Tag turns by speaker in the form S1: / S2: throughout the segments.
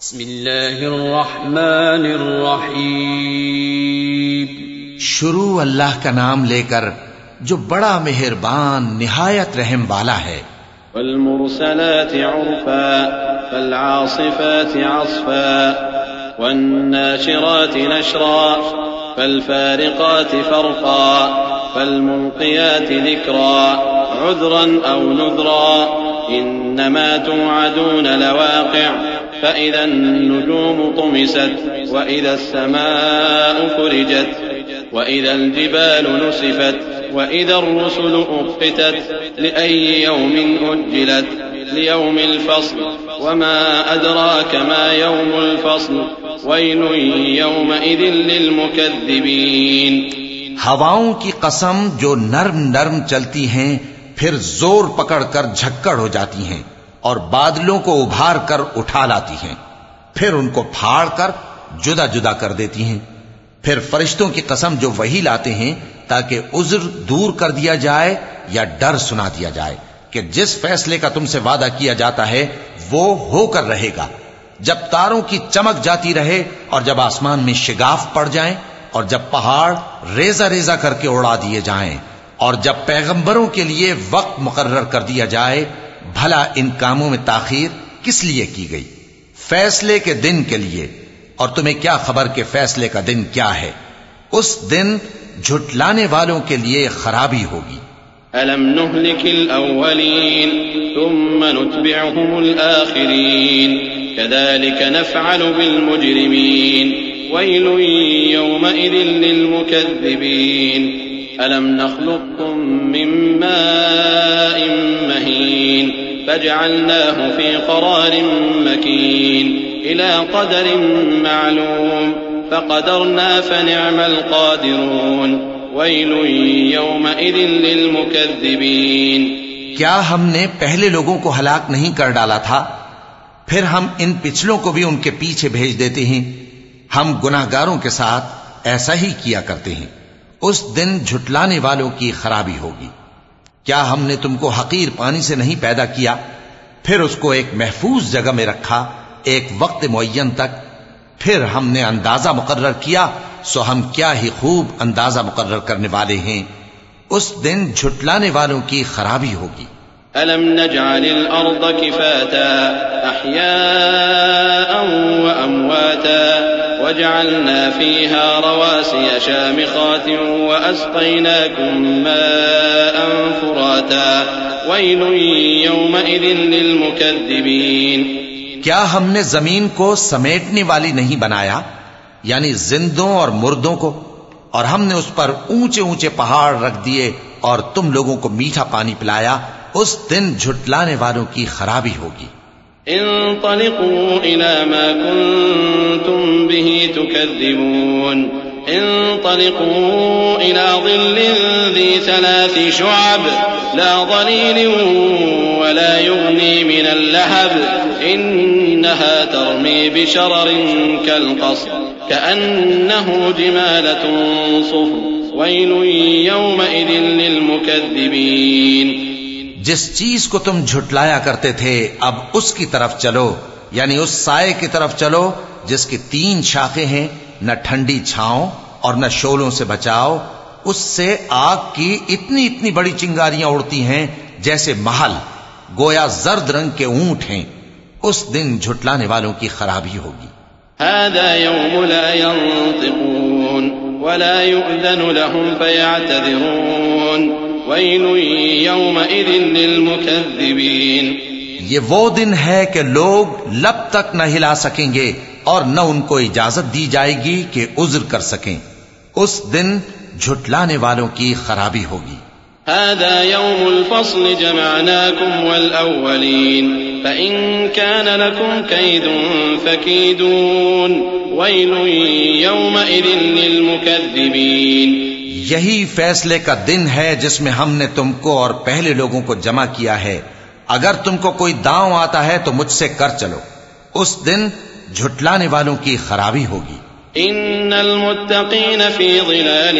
S1: بسم اللہ الرحمن الرحیم۔
S2: شروع اللہ کا نام لے کر جو بڑا مہربان نہایت رحم والا ہے۔
S3: والمرسلات عرفا فالعاصفات عصفا والناشرات نشرا فالفارقات فرقا فالملقيات ذكرا عذرا أو نذرا إنما توعدون لواقع. فإذا النجوم طمست وإذا السماء فرجت وإذا الجبال نسفت وإذا الرسل أقتت لأي يوم أجلت؟ ليوم الفصل. وما أدراك ما يوم الفصل؟ ويل يومئذ للمكذبين.
S2: ہواؤں کی قسم جو نرم نرم چلتی ہیں پھر زور پکڑ کر جھکڑ ہو جاتی ہیں۔ اور بادلوں کو ابھار کر اٹھا لاتی ہیں۔ پھر ان کو پھاڑ کر جدا جدا کر دیتی ہیں۔ پھر فرشتوں کی قسم جو وہی لاتے ہیں تاکہ عذر دور کر دیا جائے یا ڈر سنا دیا جائے کہ جس فیصلے کا تم سے وعدہ کیا جاتا ہے وہ ہو کر رہے گا۔ جب تاروں کی چمک جاتی رہے اور جب آسمان میں شگاف پڑ جائیں اور جب پہاڑ ریزہ ریزہ کر کے اڑا دیے جائیں اور جب پیغمبروں کے لیے وقت مقرر کر دیا جائے بھلا ان کاموں میں تاخیر کس لیے کی گئی؟ فیصلے کے دن کے لیے۔ اور تمہیں کیا خبر کہ فیصلے کا دن کیا ہے؟ اس دن جھٹلانے والوں کے لیے خرابی ہوگی۔
S3: ألم نهلك الأولين ثم نتبعهم الآخرين كذلك نفعل بالمجرمين ويل يومئذ للمكذبين ألم نخلقكم من ماء مهين فجعلناه في قرار مكين إلى قدر معلوم فقدرنا فنعم القادرون ويل يومئذ للمكذبين
S2: کیا ہم نے پہلے لوگوں کو ہلاک نہیں کر ڈالا تھا؟ پھر ہم ان پچھلوں کو بھی ان کے پیچھے بھیج دیتے ہیں۔ ہم گناہگاروں کے ساتھ ایسا ہی کیا کرتے ہیں۔ اس دن جھٹلانے والوں کی خرابی ہوگی۔ کیا ہم نے تم کو حقیر پانی سے نہیں پیدا کیا؟ پھر اس کو ایک محفوظ جگہ میں رکھا، ایک وقت معین تک، پھر ہم نے اندازہ مقرر کیا، سو ہم کیا ہی خوب اندازہ مقرر کرنے والے ہیں۔ اس دن جھٹلانے والوں کی خرابی ہوگی۔
S3: ألم نجعل الأرض كفاتا أحياء وأمواتا وجعلنا فيها رواسي شامخات وأسقيناكم ماء فراتا. ويل يومئذ للمكذبين.
S2: کیا ہم نے زمین کو سمیٹنے والی نہیں بنایا؟ یعنی زندوں اور مردوں کو؟ اور ہم نے اس پر اونچے اونچے پہاڑ رکھ دیے اور تم لوگوں کو میٹھا پانی پلایا، اس دن جھٹلانے والوں کی خرابی ہوگی۔
S3: انطلقوا إلى ما كنتم به تكذبون. انطلقوا إلى ظل ذي ثلاث شعب. لا ظليل ولا يغني من اللهب. إنها ترمي بشرر كالقصر. كأنه جمالة صفر. ويل يومئذ للمكذبين.
S2: جس چیز کو تم جھٹلایا کرتے تھے، اب اس کی طرف چلو یعنی اس سائے کی طرف چلو، جس کی تین شاخیں ہیں، نہ ٹھنڈی چھاؤں اور نہ شولوں سے بچاؤ، اس سے آگ کی اتنی اتنی بڑی چنگاریاں اڑتی ہیں جیسے محل، گویا زرد رنگ کے اونٹ ہیں۔ اس دن جھٹلانے والوں کی خرابی ہوگی۔
S3: هذا يوم لا ينطقون ولا يؤذن لهم فيعتذرون۔ ويل يومئذ للمكذبين
S2: یہ وہ دن ہے کہ لوگ لب تک نہ ہلا سکیں گے اور نہ ان کو اجازت دی جائے گی کہ عذر کر سکیں۔ اس دن جھٹلانے والوں کی خرابی ہوگی۔
S3: هذا يوم الفصل جمعناكم والأولين فإن كان لكم كيد فكيدون ويل يومئذ للمكذبين
S2: یہی فیصلے کا دن ہے جس میں ہم نے تم کو اور پہلے لوگوں کو جمع کیا ہے۔ اگر تم کو کوئی داؤں آتا ہے تو مجھ سے کر چلو۔ اس دن جھٹلانے والوں کی خرابی ہوگی۔
S3: إن المتقين في ظلال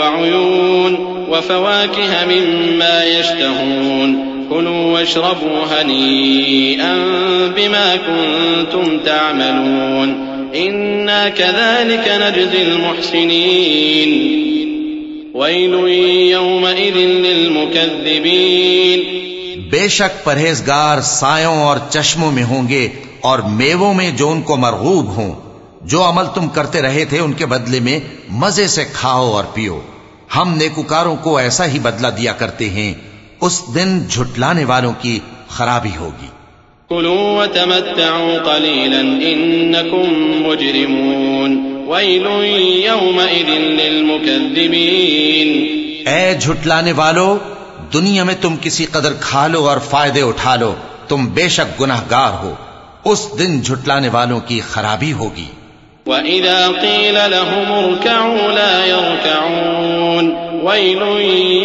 S3: وعيون وفواكه مما يشتهون كلوا واشربوا هنيئا بما كنتم تعملون۔ إنا كذلك نجزي المحسنين يومئذ للمكذبين
S2: بے شک پرہیزگار سایوں اور چشموں میں ہوں گے اور میووں میں جو ان کو مرغوب ہوں۔ جو عمل تم کرتے رہے تھے ان کے بدلے میں مزے سے کھاؤ اور پیو۔ ہم نیکوکاروں کو ایسا ہی بدلہ دیا کرتے ہیں۔ اس دن جھٹلانے والوں کی خرابی ہوگی۔
S3: كلوا وتمتعوا قليلا إنكم مجرمون۔ ويل يومئذ للمكذبين
S2: اے جھٹلانے والو دنیا میں تم کسی قدر کھا لو اور فائدے اٹھا لو تم بے شک گناہ گار ہو۔ اس دن جھٹلانے والوں کی خرابی ہوگی۔
S3: وإذا قيل لهم اركعوا لا يركعون ويل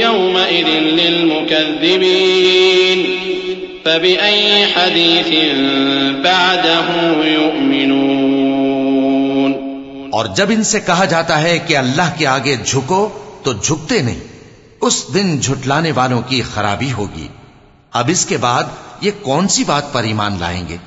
S3: يومئذ للمكذبين فبأي حديث بعده يؤمنون
S2: اور جب ان سے کہا جاتا ہے کہ اللہ کے آگے جھکو، تو جھکتے نہیں۔ اس دن جھٹلانے والوں کی خرابی ہوگی۔ اب اس کے بعد یہ کون سی بات پر ایمان لائیں گے؟